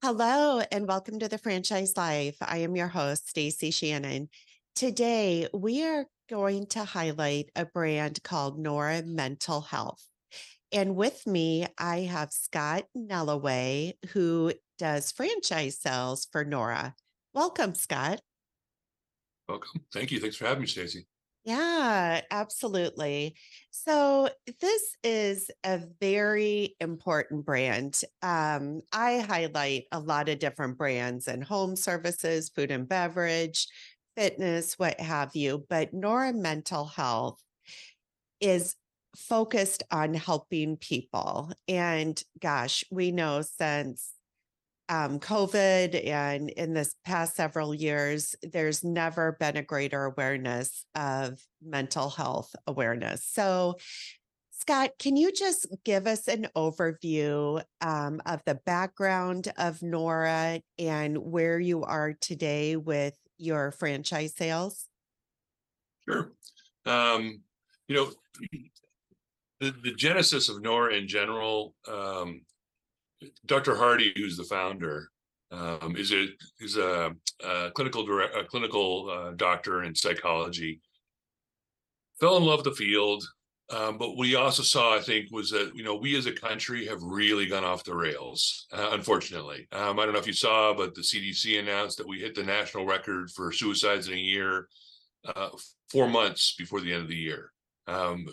Hello, and welcome to the Franchise Life. I am your host, Stacie Shannon. Today, we are going to highlight a brand called Nora Mental Health. And with me, I have Scott Nelowet, who does franchise sales for Nora. Welcome, Scott. Welcome. Thank you. Thanks for having me, Stacie. Yeah, absolutely. So this is a very important brand. Um, I highlight a lot of different brands and home services, food and beverage, fitness, what have you. But Nora Mental Health is focused on helping people. And gosh, we know since um, COVID and in this past several years, there's never been a greater awareness of mental health awareness. So, Scott, can you just give us an overview um, of the background of Nora and where you are today with your franchise sales? Sure. Um, you know, the, the genesis of Nora in general um, Dr. Hardy, who's the founder, um, is a is a, a clinical direct, a clinical uh, doctor in psychology. Fell in love with the field, um, but we also saw, I think, was that you know we as a country have really gone off the rails. Uh, unfortunately, um, I don't know if you saw, but the CDC announced that we hit the national record for suicides in a year, uh, four months before the end of the year. Um,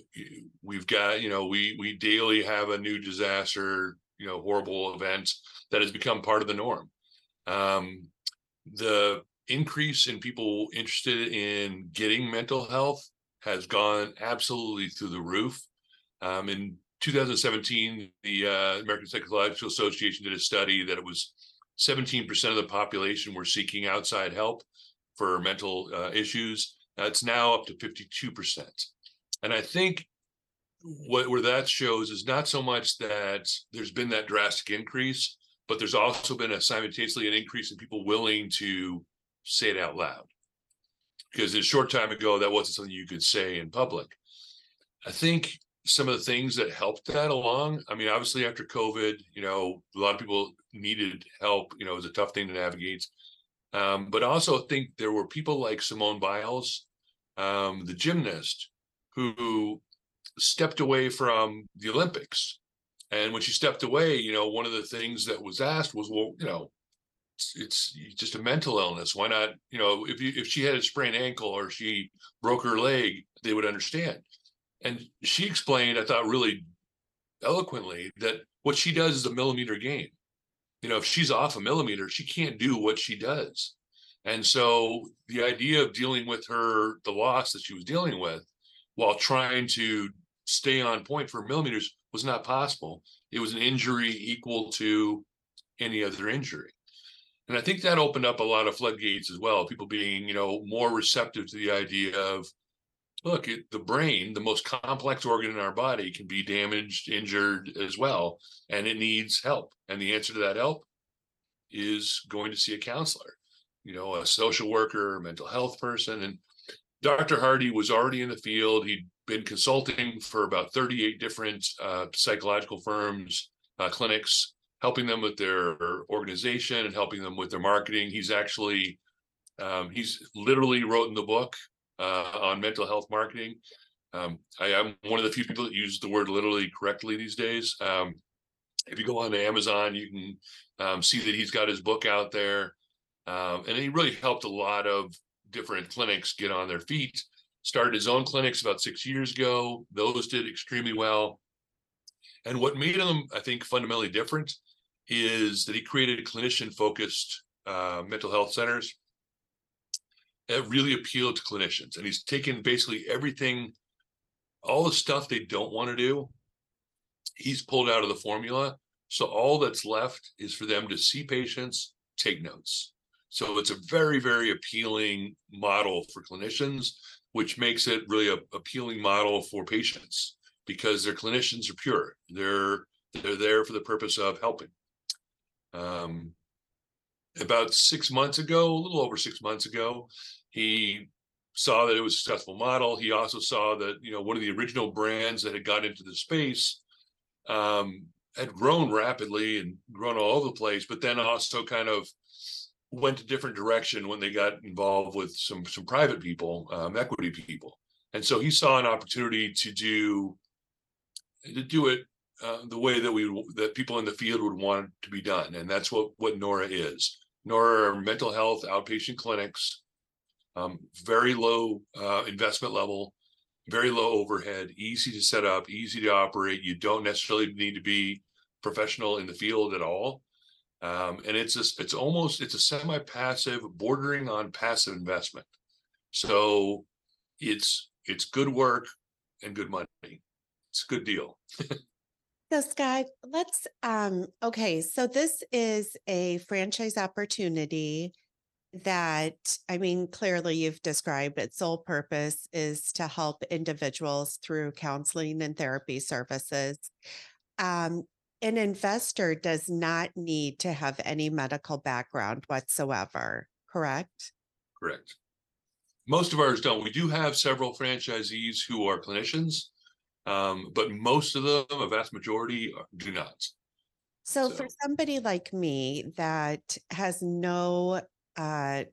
we've got, you know, we we daily have a new disaster you know horrible event that has become part of the norm. Um, the increase in people interested in getting mental health has gone absolutely through the roof. Um, in 2017, the uh, American Psychological Association did a study that it was 17% of the population were seeking outside help for mental uh, issues. It's now up to 52%. And I think what where that shows is not so much that there's been that drastic increase, but there's also been a simultaneously an increase in people willing to say it out loud. Because a short time ago, that wasn't something you could say in public. I think some of the things that helped that along. I mean, obviously after COVID, you know, a lot of people needed help. You know, it was a tough thing to navigate. Um, but also I think there were people like Simone Biles, um, the gymnast, who stepped away from the Olympics. And when she stepped away, you know, one of the things that was asked was, well, you know, it's, it's just a mental illness. Why not? You know, if you, if she had a sprained ankle or she broke her leg, they would understand. And she explained, I thought really eloquently, that what she does is a millimeter game. You know, if she's off a millimeter, she can't do what she does. And so the idea of dealing with her, the loss that she was dealing with, while trying to stay on point for millimeters was not possible. It was an injury equal to any other injury. And I think that opened up a lot of floodgates as well, people being, you know, more receptive to the idea of, look, it, the brain, the most complex organ in our body, can be damaged, injured as well, and it needs help. And the answer to that help is going to see a counselor, you know, a social worker, a mental health person. And Dr. Hardy was already in the field. He'd been consulting for about 38 different uh, psychological firms, uh, clinics, helping them with their organization and helping them with their marketing. He's actually, um, he's literally wrote in the book uh, on mental health marketing. Um, I am one of the few people that use the word literally correctly these days. Um, if you go on to Amazon, you can um, see that he's got his book out there. Um, and he really helped a lot of different clinics get on their feet started his own clinics about six years ago. Those did extremely well. And what made him, I think, fundamentally different is that he created clinician focused uh, mental health centers that really appealed to clinicians. And he's taken basically everything, all the stuff they don't want to do, he's pulled out of the formula. So all that's left is for them to see patients, take notes. So it's a very, very appealing model for clinicians which makes it really a appealing model for patients because their clinicians are pure. They're they're there for the purpose of helping. Um, about six months ago, a little over six months ago, He saw that it was a successful model. He also saw that, you know, one of the original brands that had got into the space um, had grown rapidly and grown all over the place, but then also kind of went a different direction when they got involved with some some private people, um, equity people, and so he saw an opportunity to do to do it uh, the way that we that people in the field would want to be done, and that's what what Nora is. Nora are mental health outpatient clinics, um, very low uh, investment level, very low overhead, easy to set up, easy to operate. You don't necessarily need to be professional in the field at all. Um, and it's a, it's almost it's a semi-passive, bordering on passive investment. So it's it's good work and good money. It's a good deal. So Scott, let's um okay, so this is a franchise opportunity that I mean clearly you've described its sole purpose is to help individuals through counseling and therapy services. Um an investor does not need to have any medical background whatsoever, correct? Correct. Most of ours don't. We do have several franchisees who are clinicians, um, but most of them, a vast majority, uh, do not. So, for somebody like me that has no, uh,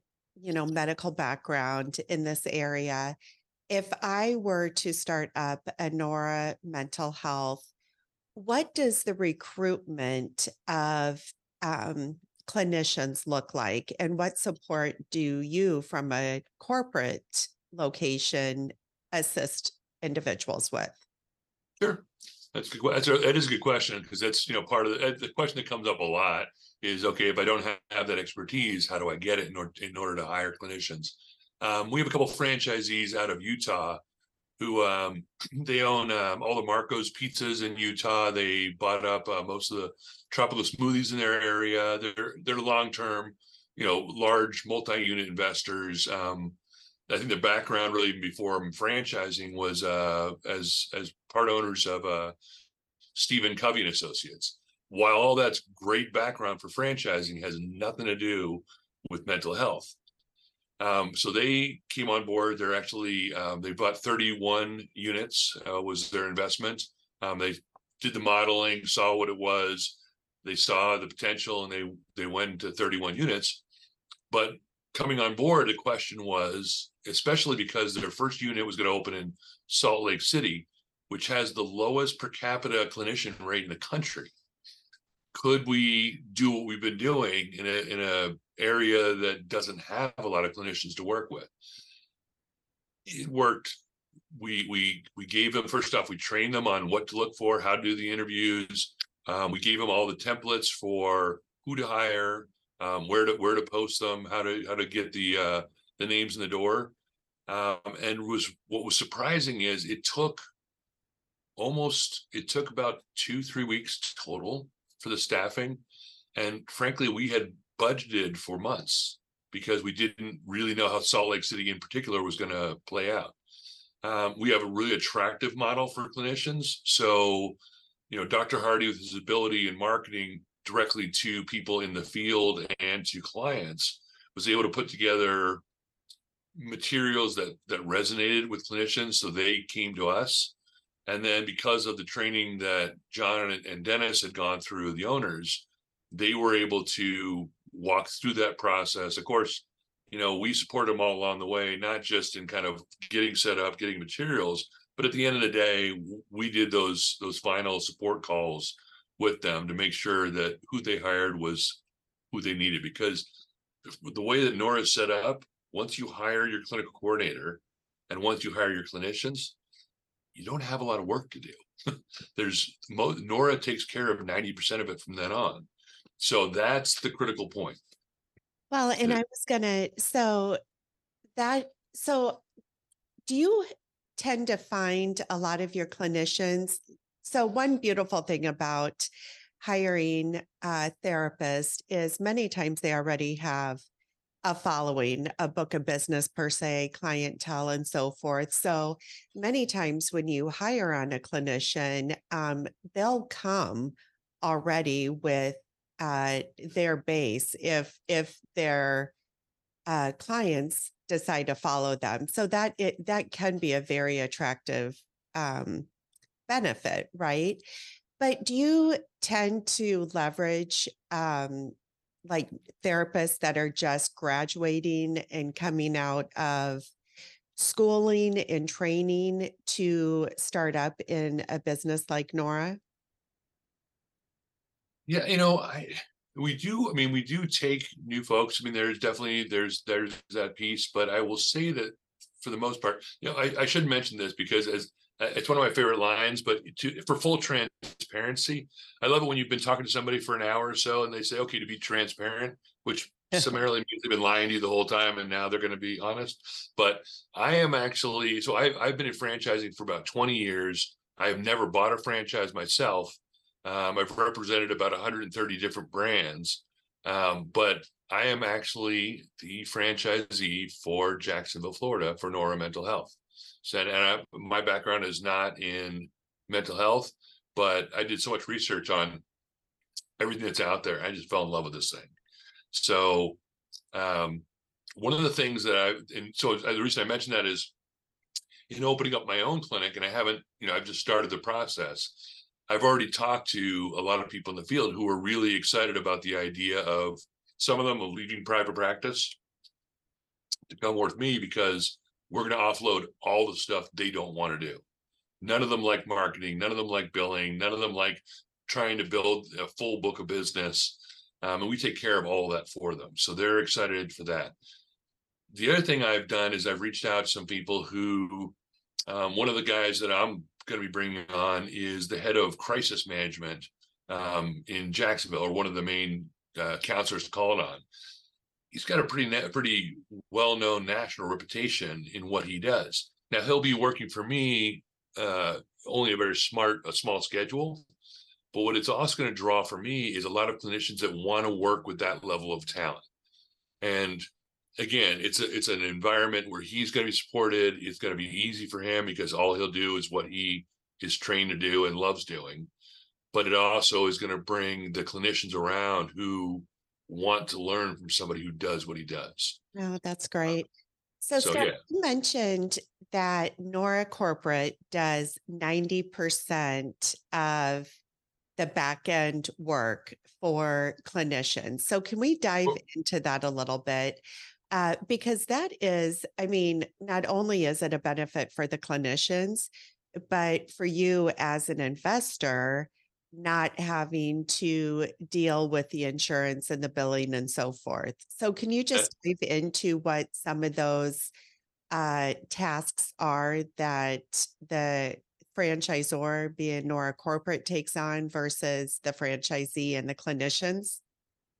you know, medical background in this area, if I were to start up a Nora mental health, what does the recruitment of um, clinicians look like, and what support do you, from a corporate location, assist individuals with? Sure. That's good. That's a, that is a good question because that's you know part of the, the question that comes up a lot is okay if I don't have, have that expertise, how do I get it in order in order to hire clinicians? Um, we have a couple franchisees out of Utah who um, they own um, all the Marco's pizzas in Utah. They bought up uh, most of the tropical smoothies in their area. They're they're long term, you know, large multi unit investors. Um, I think their background really even before franchising was uh, as as part owners of uh, Stephen Covey and Associates. While all that's great background for franchising, has nothing to do with mental health. Um, so they came on board. They're actually um, they bought 31 units uh, was their investment. Um, they did the modeling, saw what it was. They saw the potential, and they they went to 31 units. But coming on board, the question was, especially because their first unit was going to open in Salt Lake City, which has the lowest per capita clinician rate in the country. Could we do what we've been doing in a in a area that doesn't have a lot of clinicians to work with? It worked. We we we gave them first off. We trained them on what to look for, how to do the interviews. Um, we gave them all the templates for who to hire, um, where to where to post them, how to how to get the uh, the names in the door. Um, and was what was surprising is it took almost it took about two three weeks total for the staffing, and frankly, we had budgeted for months because we didn't really know how Salt Lake City in particular was going to play out. Um, we have a really attractive model for clinicians, so you know Dr. Hardy with his ability in marketing directly to people in the field and to clients was able to put together materials that that resonated with clinicians so they came to us and then because of the training that john and, dennis had gone through the owners they were able to walk through that process. Of course you know we support them all along the way not just in kind of getting set up getting materials but at the end of the day we did those those final support calls with them to make sure that who they hired was who they needed. Because the way that Nora set up, once you hire your clinical coordinator and once you hire your clinicians, you don't have a lot of work to do. There's Nora takes care of 90% of it from then on. So that's the critical point. Well, and I was gonna, so that, so do you tend to find a lot of your clinicians so, one beautiful thing about hiring a therapist is many times they already have a following, a book of business per se, clientele, and so forth. So many times when you hire on a clinician, um, they'll come already with uh, their base if if their uh, clients decide to follow them. So that it that can be a very attractive um, benefit, right? But do you tend to leverage um, like therapists that are just graduating and coming out of schooling and training to start up in a business like Nora? Yeah, you know, I we do, I mean, we do take new folks. I mean, there's definitely there's there's that piece, but I will say that for the most part, you know, I, I should mention this because as it's one of my favorite lines, but to, for full transparency, I love it when you've been talking to somebody for an hour or so and they say, okay, to be transparent, which summarily means they've been lying to you the whole time and now they're going to be honest. But I am actually, so I've, I've been in franchising for about 20 years. I have never bought a franchise myself. Um, I've represented about 130 different brands, um, but I am actually the franchisee for Jacksonville, Florida for Nora Mental Health. So, and I, my background is not in mental health, but I did so much research on everything that's out there. I just fell in love with this thing. So, um, one of the things that I, and so the reason I mentioned that is in opening up my own clinic, and I haven't, you know, I've just started the process. I've already talked to a lot of people in the field who are really excited about the idea of some of them of leaving private practice to come work with me because we're going to offload all the stuff they don't want to do. None of them like marketing. None of them like billing. None of them like trying to build a full book of business. Um, and we take care of all of that for them. So they're excited for that. The other thing I've done is I've reached out to some people who, um, one of the guys that I'm going to be bringing on is the head of crisis management um, in Jacksonville, or one of the main uh, counselors to call it on he's got a pretty pretty well known national reputation in what he does. Now he'll be working for me uh, only a very smart a small schedule, but what it's also going to draw for me is a lot of clinicians that want to work with that level of talent. And again, it's a it's an environment where he's going to be supported. It's going to be easy for him because all he'll do is what he is trained to do and loves doing. But it also is going to bring the clinicians around who want to learn from somebody who does what he does. Oh, that's great. So, so Scott, yeah. you mentioned that Nora Corporate does 90% of the back end work for clinicians. So, can we dive into that a little bit? Uh, because that is, I mean, not only is it a benefit for the clinicians, but for you as an investor, not having to deal with the insurance and the billing and so forth. So can you just dive into what some of those uh, tasks are that the franchisor being Nora corporate takes on versus the franchisee and the clinicians?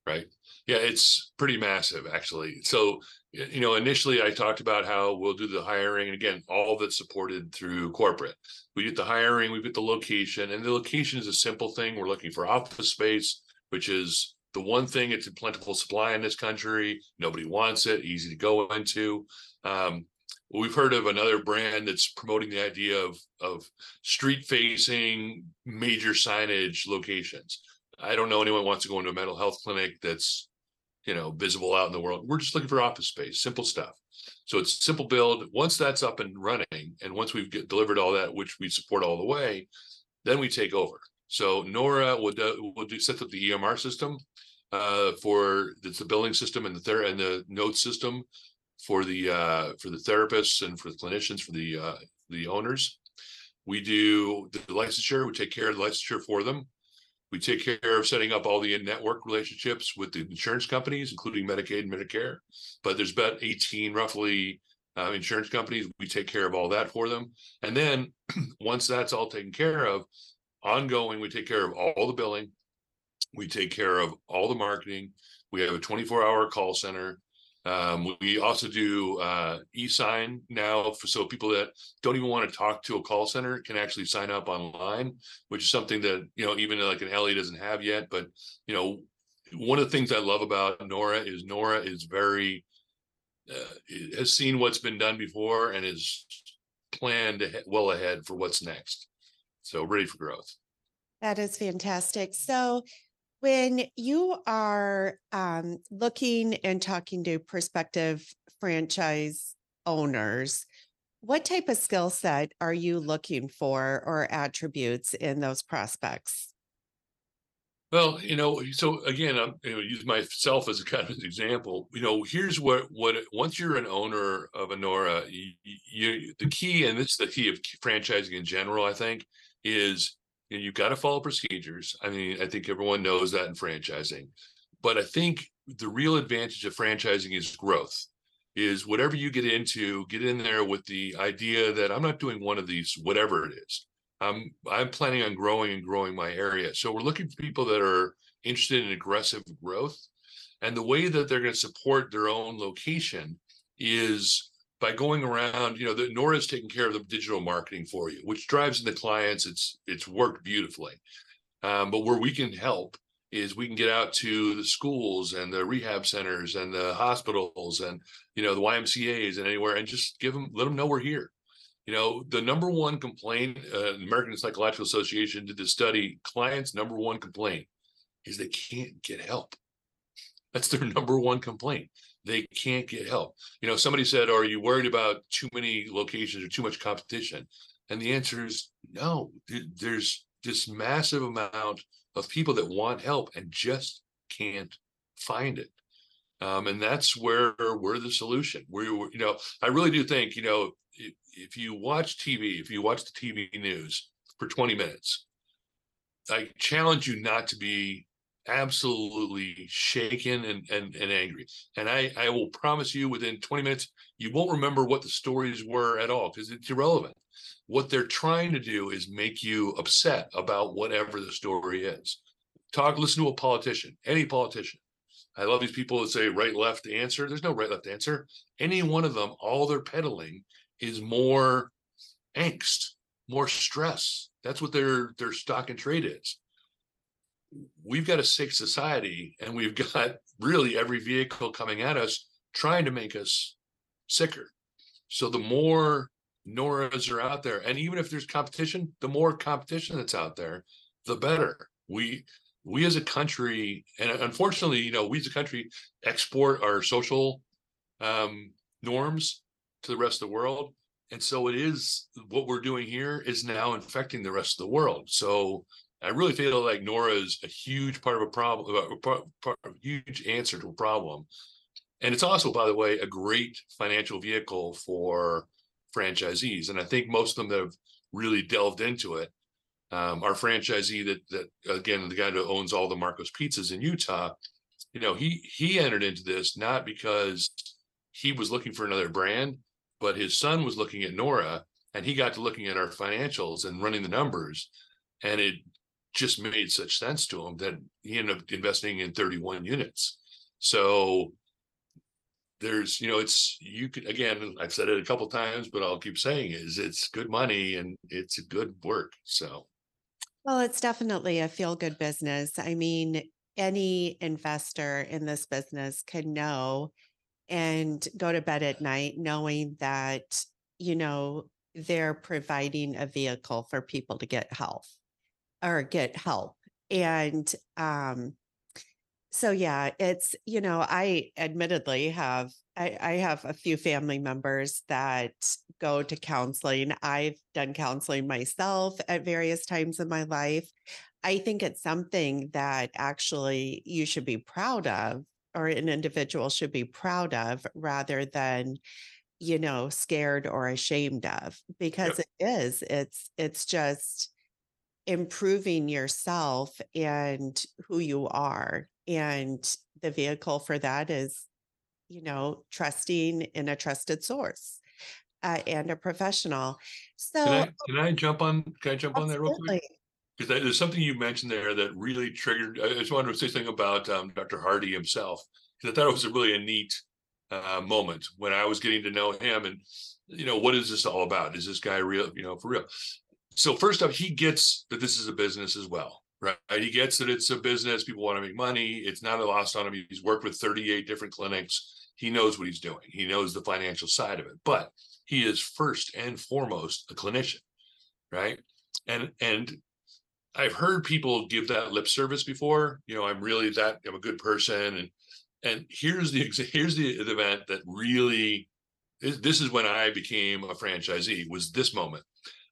Right. Yeah, it's pretty massive actually. So, you know, initially I talked about how we'll do the hiring and again, all it supported through corporate. We get the hiring, we get the location, and the location is a simple thing. We're looking for office space, which is the one thing it's in plentiful supply in this country. Nobody wants it, easy to go into. Um, we've heard of another brand that's promoting the idea of of street facing major signage locations I don't know anyone wants to go into a mental health clinic that's, you know, visible out in the world. We're just looking for office space, simple stuff. So it's simple build. Once that's up and running, and once we've get, delivered all that, which we support all the way, then we take over. So Nora will do, will do set up the EMR system uh, for it's the billing system and the ther- and the note system for the uh, for the therapists and for the clinicians for the uh, the owners. We do the licensure. We take care of the licensure for them. We take care of setting up all the in-network relationships with the insurance companies, including Medicaid and Medicare. But there's about 18 roughly uh, insurance companies. We take care of all that for them. And then once that's all taken care of, ongoing, we take care of all the billing. We take care of all the marketing. We have a 24 hour call center. Um, we also do uh, e-sign now, for, so people that don't even want to talk to a call center can actually sign up online, which is something that you know even like an Ellie doesn't have yet. But you know, one of the things I love about Nora is Nora is very uh, has seen what's been done before and is planned well ahead for what's next. So ready for growth. That is fantastic. So When you are um, looking and talking to prospective franchise owners, what type of skill set are you looking for or attributes in those prospects? Well, you know, so again, I'm you know, use myself as a kind of example. You know, here's what what once you're an owner of a Nora, you, you the key, and this is the key of franchising in general, I think, is you know, you've got to follow procedures. I mean, I think everyone knows that in franchising, but I think the real advantage of franchising is growth. Is whatever you get into, get in there with the idea that I'm not doing one of these, whatever it is. I'm I'm planning on growing and growing my area. So we're looking for people that are interested in aggressive growth. And the way that they're going to support their own location is by going around, you know, the Nora's taking care of the digital marketing for you, which drives in the clients. It's it's worked beautifully. Um, but where we can help is we can get out to the schools and the rehab centers and the hospitals and you know the YMCA's and anywhere and just give them let them know we're here you know, the number one complaint, uh, American Psychological Association did the study, clients' number one complaint is they can't get help. That's their number one complaint. They can't get help. You know, somebody said, Are you worried about too many locations or too much competition? And the answer is no. There's this massive amount of people that want help and just can't find it. Um, and that's where we're the solution. We, you know, I really do think, you know, if you watch TV, if you watch the TV news for 20 minutes, I challenge you not to be absolutely shaken and, and, and angry. And I, I will promise you within 20 minutes, you won't remember what the stories were at all because it's irrelevant. What they're trying to do is make you upset about whatever the story is. Talk, listen to a politician, any politician. I love these people that say right, left answer. There's no right, left answer. Any one of them, all they're peddling is more angst, more stress. That's what their their stock and trade is. We've got a sick society, and we've got really every vehicle coming at us trying to make us sicker. So the more Noras are out there, and even if there's competition, the more competition that's out there, the better. We we as a country, and unfortunately, you know, we as a country export our social um, norms to the rest of the world. And so it is what we're doing here is now infecting the rest of the world. So I really feel like Nora is a huge part of a problem, a part, a huge answer to a problem. And it's also, by the way, a great financial vehicle for franchisees. And I think most of them that have really delved into it. Um, our franchisee that that again, the guy who owns all the Marcos pizzas in Utah, you know, he he entered into this not because he was looking for another brand but his son was looking at Nora and he got to looking at our financials and running the numbers. And it just made such sense to him that he ended up investing in 31 units. So there's, you know, it's, you could, again, I've said it a couple times, but I'll keep saying is it's good money and it's good work. So. Well, it's definitely a feel good business. I mean, any investor in this business can know and go to bed at night knowing that, you know, they're providing a vehicle for people to get health or get help. And um, so yeah, it's, you know, I admittedly have I, I have a few family members that go to counseling. I've done counseling myself at various times in my life. I think it's something that actually you should be proud of or an individual should be proud of rather than you know scared or ashamed of because yep. it is it's it's just improving yourself and who you are and the vehicle for that is you know trusting in a trusted source uh, and a professional so can I, can I jump on can i jump absolutely. on that real quick because there's something you mentioned there that really triggered. I just wanted to say something about um, Dr. Hardy himself because I thought it was a really a neat uh, moment when I was getting to know him and you know what is this all about? Is this guy real? You know, for real. So first off, he gets that this is a business as well, right? He gets that it's a business. People want to make money. It's not a loss on him. He's worked with 38 different clinics. He knows what he's doing. He knows the financial side of it, but he is first and foremost a clinician, right? And and I've heard people give that lip service before. You know, I'm really that I'm a good person, and and here's the here's the, the event that really this is when I became a franchisee. Was this moment?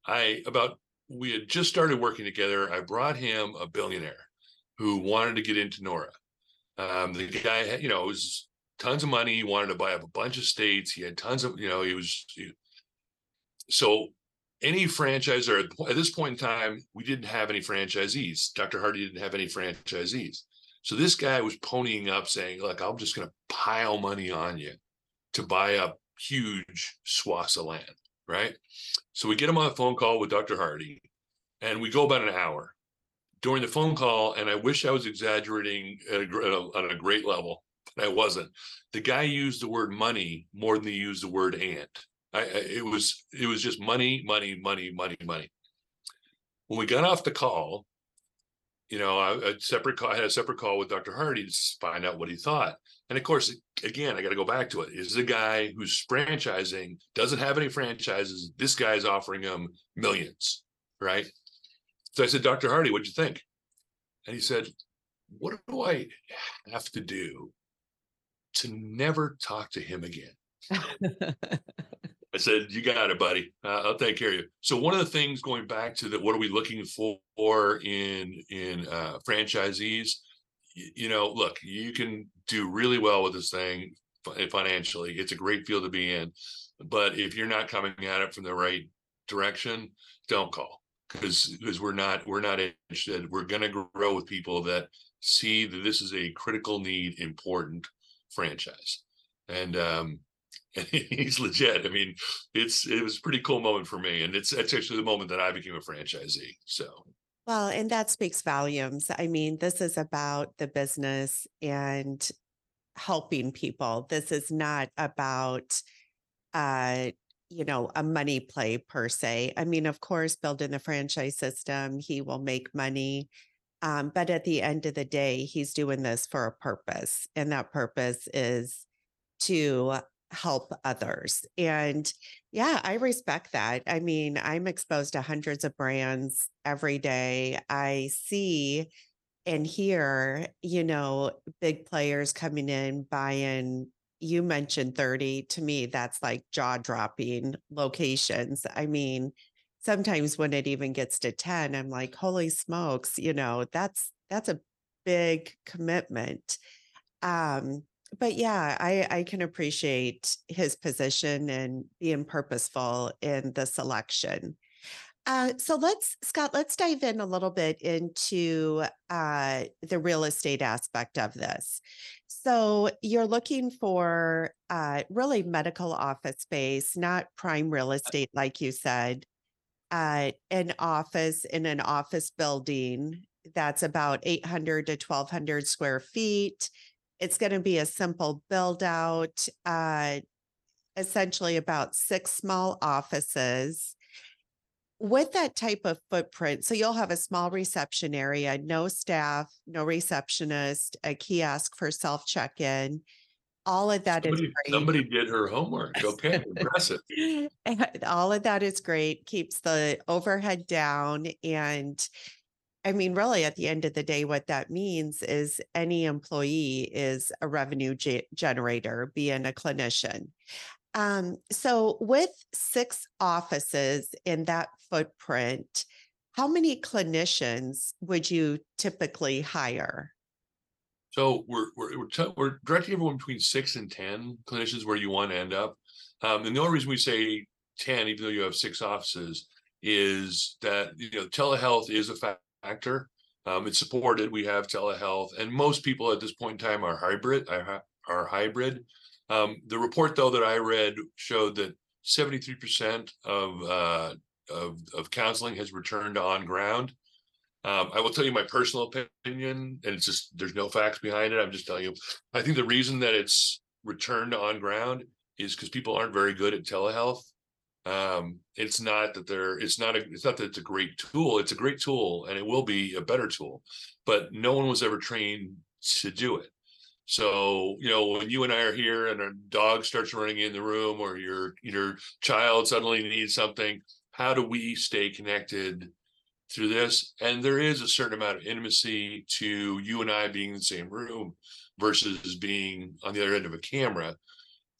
I about we had just started working together. I brought him a billionaire who wanted to get into Nora. Um, the guy, had, you know, was tons of money. He wanted to buy up a bunch of states. He had tons of, you know, he was. He, so any franchisor at this point in time, we didn't have any franchisees. Dr. Hardy didn't have any franchisees. So this guy was ponying up saying, look, I'm just going to pile money on you to buy up huge swaths of land. Right. So we get him on a phone call with Dr. Hardy and we go about an hour during the phone call. And I wish I was exaggerating at a, on a great level, but I wasn't. The guy used the word money more than he used the word ant. I, I, it was it was just money, money, money, money, money. When we got off the call, you know, I, a separate call, I had a separate call with Dr. Hardy to find out what he thought. And of course, again, I got to go back to it. Is the guy who's franchising doesn't have any franchises. This guy's offering him millions, right? So I said, Dr. Hardy, what'd you think? And he said, What do I have to do to never talk to him again? I said, "You got it, buddy. Uh, I'll take care of you." So one of the things going back to that, what are we looking for in in uh, franchisees? You, know, look, you can do really well with this thing financially. It's a great field to be in, but if you're not coming at it from the right direction, don't call because because we're not we're not interested. We're going to grow with people that see that this is a critical need, important franchise, and um, and he's legit. I mean, it's it was a pretty cool moment for me, and it's it's actually the moment that I became a franchisee. So. Well, and that speaks volumes. I mean, this is about the business and helping people. This is not about uh you know, a money play per se. I mean, of course, building the franchise system, he will make money. Um, but at the end of the day, he's doing this for a purpose. And that purpose is to help others. And yeah, I respect that. I mean, I'm exposed to hundreds of brands every day. I see and hear, you know, big players coming in buying. You mentioned 30. To me, that's like jaw dropping locations. I mean, sometimes when it even gets to 10, I'm like, holy smokes, you know, that's that's a big commitment. Um, but yeah, I, I can appreciate his position and being purposeful in the selection. Uh, so let's, Scott, let's dive in a little bit into uh, the real estate aspect of this. So you're looking for uh, really medical office space, not prime real uh estate, like you said. Uh, an office in an office building that's about 800 to 1200 square feet it's going to be a simple build out, uh, essentially about six small offices with that type of footprint. So you'll have a small reception area, no staff, no receptionist, a kiosk for self check in. All of that somebody, is great. Somebody did her homework. Okay, impressive. All of that is great. Keeps the overhead down and I mean, really, at the end of the day, what that means is any employee is a revenue ge- generator, being a clinician. Um, so, with six offices in that footprint, how many clinicians would you typically hire? So we're we're we're, t- we're directing everyone between six and ten clinicians where you want to end up. Um, and the only reason we say ten, even though you have six offices, is that you know telehealth is a fact factor. Um, it's supported. We have telehealth, and most people at this point in time are hybrid. Are hybrid. Um, the report, though, that I read showed that 73% of, uh, of of counseling has returned on ground. Um, I will tell you my personal opinion, and it's just there's no facts behind it. I'm just telling you. I think the reason that it's returned on ground is because people aren't very good at telehealth um it's not that they're it's not a it's not that it's a great tool it's a great tool and it will be a better tool but no one was ever trained to do it so you know when you and i are here and a dog starts running in the room or your your child suddenly needs something how do we stay connected through this. And there is a certain amount of intimacy to you and I being in the same room versus being on the other end of a camera.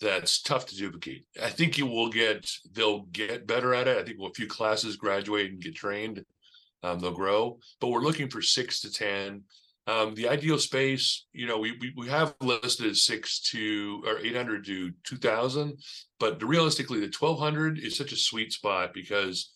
That's tough to duplicate. I think you will get, they'll get better at it. I think a few classes graduate and get trained. Um, they'll grow, but we're looking for six to 10. Um, the ideal space, you know, we, we, we have listed six to or 800 to 2000, but realistically, the 1200 is such a sweet spot because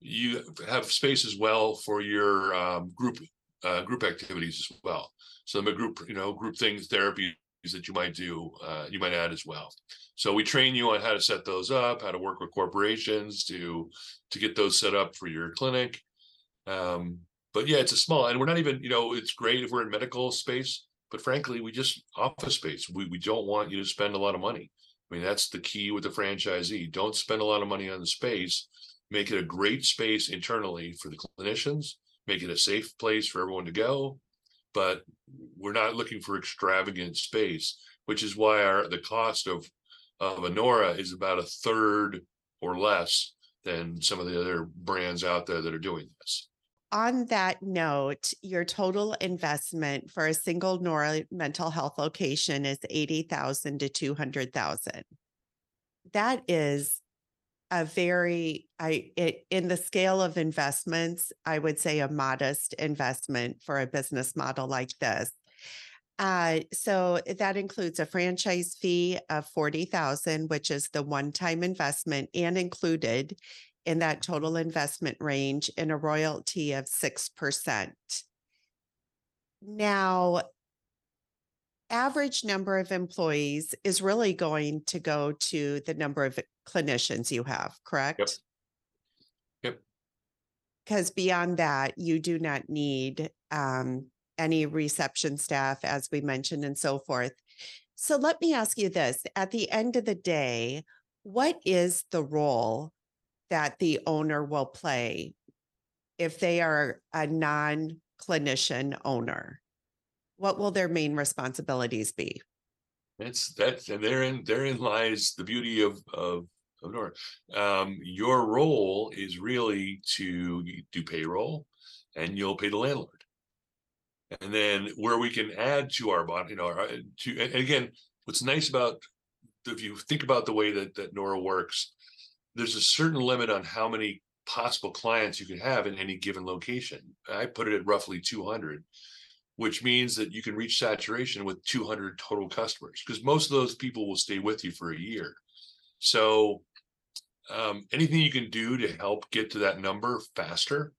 you have space as well for your um, group uh, group activities as well. So the group, you know, group things, therapies that you might do, uh, you might add as well. So we train you on how to set those up, how to work with corporations to to get those set up for your clinic. Um, but yeah, it's a small, and we're not even, you know, it's great if we're in medical space, but frankly, we just office space. We we don't want you to spend a lot of money. I mean, that's the key with the franchisee. Don't spend a lot of money on the space make it a great space internally for the clinicians, make it a safe place for everyone to go. But we're not looking for extravagant space, which is why our the cost of of Anora is about a third or less than some of the other brands out there that are doing this. On that note, your total investment for a single Nora mental health location is 80,000 to 200,000. That is a very i it, in the scale of investments i would say a modest investment for a business model like this uh, so that includes a franchise fee of 40,000 which is the one-time investment and included in that total investment range in a royalty of 6%. Now, average number of employees is really going to go to the number of clinicians you have, correct? Yep. Because beyond that, you do not need um, any reception staff, as we mentioned, and so forth. So let me ask you this at the end of the day, what is the role that the owner will play if they are a non clinician owner? What will their main responsibilities be? That's that's and therein therein lies the beauty of of of Nora. Um, your role is really to do payroll, and you'll pay the landlord. And then where we can add to our bond, you know, our, to and again, what's nice about if you think about the way that that Nora works, there's a certain limit on how many possible clients you can have in any given location. I put it at roughly 200 which means that you can reach saturation with 200 total customers because most of those people will stay with you for a year. So um, anything you can do to help get to that number faster.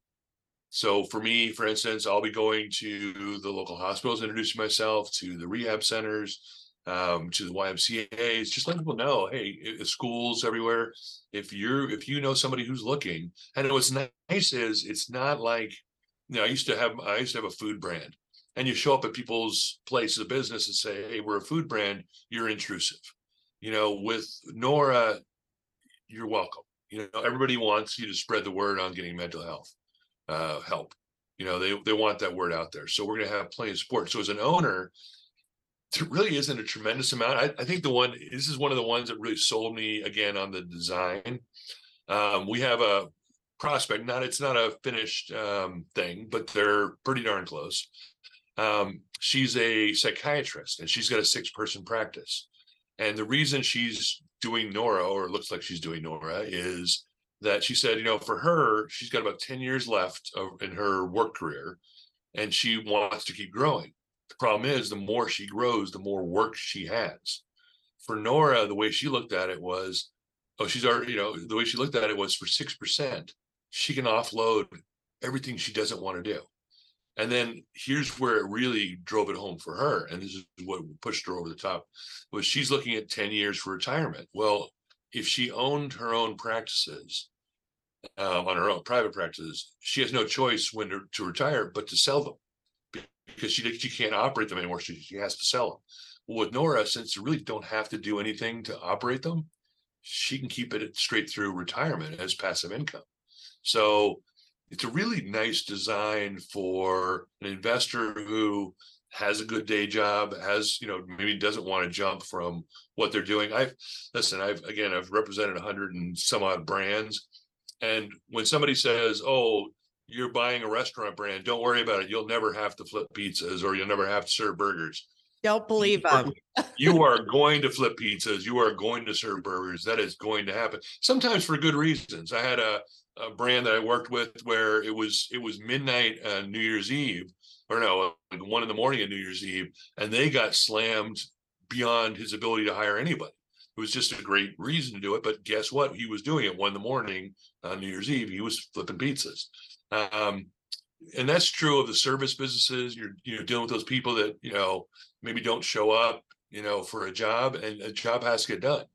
So for me, for instance, I'll be going to the local hospitals, introducing myself to the rehab centers, um, to the YMCA's, just let people know, hey, schools everywhere. If you're if you know somebody who's looking, and what's nice is it's not like you know, I used to have I used to have a food brand and you show up at people's places of business and say, "Hey, we're a food brand. You're intrusive." You know, with Nora, you're welcome. You know, everybody wants you to spread the word on getting mental health uh, help. You know, they they want that word out there. So we're going to have plenty of support. So as an owner, there really isn't a tremendous amount. I, I, think the one this is one of the ones that really sold me again on the design. Um, we have a prospect, not it's not a finished um, thing, but they're pretty darn close. Um, she's a psychiatrist and she's got a six person practice. And the reason she's doing Nora, or looks like she's doing Nora, is that she said, you know, for her, she's got about 10 years left of, in her work career and she wants to keep growing. The problem is, the more she grows, the more work she has. For Nora, the way she looked at it was, oh, she's already, you know, the way she looked at it was for 6%, she can offload everything she doesn't want to do. And then here's where it really drove it home for her. And this is what pushed her over the top was she's looking at 10 years for retirement. Well, if she owned her own practices um, on her own private practices, she has no choice when to, to retire, but to sell them because she, she can't operate them anymore. She, she has to sell them. Well, with Nora, since you really don't have to do anything to operate them, she can keep it straight through retirement as passive income. So it's a really nice design for an investor who has a good day job has you know maybe doesn't want to jump from what they're doing i've listen i've again i've represented 100 and some odd brands and when somebody says oh you're buying a restaurant brand, don't worry about it. You'll never have to flip pizzas or you'll never have to serve burgers. Don't believe them. You are going to flip pizzas. You are going to serve burgers. That is going to happen. Sometimes for good reasons. I had a, a brand that I worked with where it was it was midnight on New Year's Eve, or no, like one in the morning on New Year's Eve, and they got slammed beyond his ability to hire anybody. It was just a great reason to do it. But guess what? He was doing it one in the morning on New Year's Eve. He was flipping pizzas. Um, and that's true of the service businesses. You're you know dealing with those people that you know maybe don't show up, you know, for a job, and a job has to get done.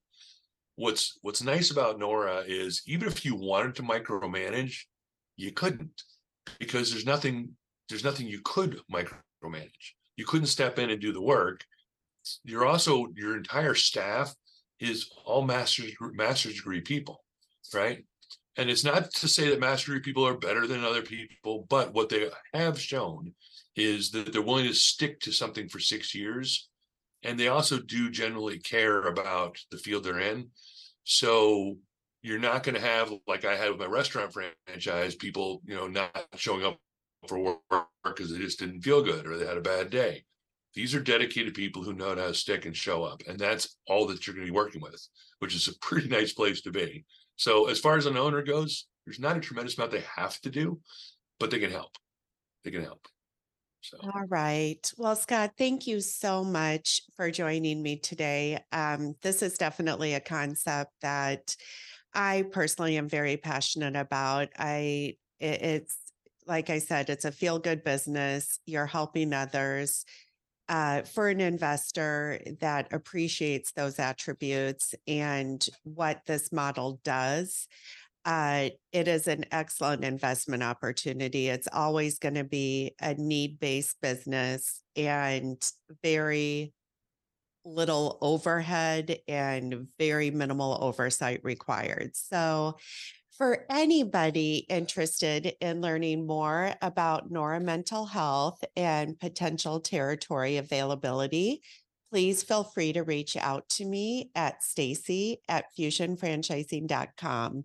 What's what's nice about Nora is even if you wanted to micromanage, you couldn't because there's nothing there's nothing you could micromanage. You couldn't step in and do the work. You're also your entire staff is all master's master's degree people, right? And it's not to say that master degree people are better than other people, but what they have shown is that they're willing to stick to something for six years. And they also do generally care about the field they're in. So you're not going to have, like I had with my restaurant franchise, people, you know, not showing up for work because they just didn't feel good or they had a bad day. These are dedicated people who know how to stick and show up. And that's all that you're going to be working with, which is a pretty nice place to be. So as far as an owner goes, there's not a tremendous amount they have to do, but they can help. They can help. So All right. Well, Scott, thank you so much for joining me today. Um, this is definitely a concept that I personally am very passionate about. I it- it's like I said, it's a feel good business. You're helping others. Uh, for an investor that appreciates those attributes and what this model does, uh, it is an excellent investment opportunity. It's always going to be a need based business and very little overhead and very minimal oversight required. So, for anybody interested in learning more about Nora Mental Health and potential territory availability, please feel free to reach out to me at stacie at fusionfranchising.com.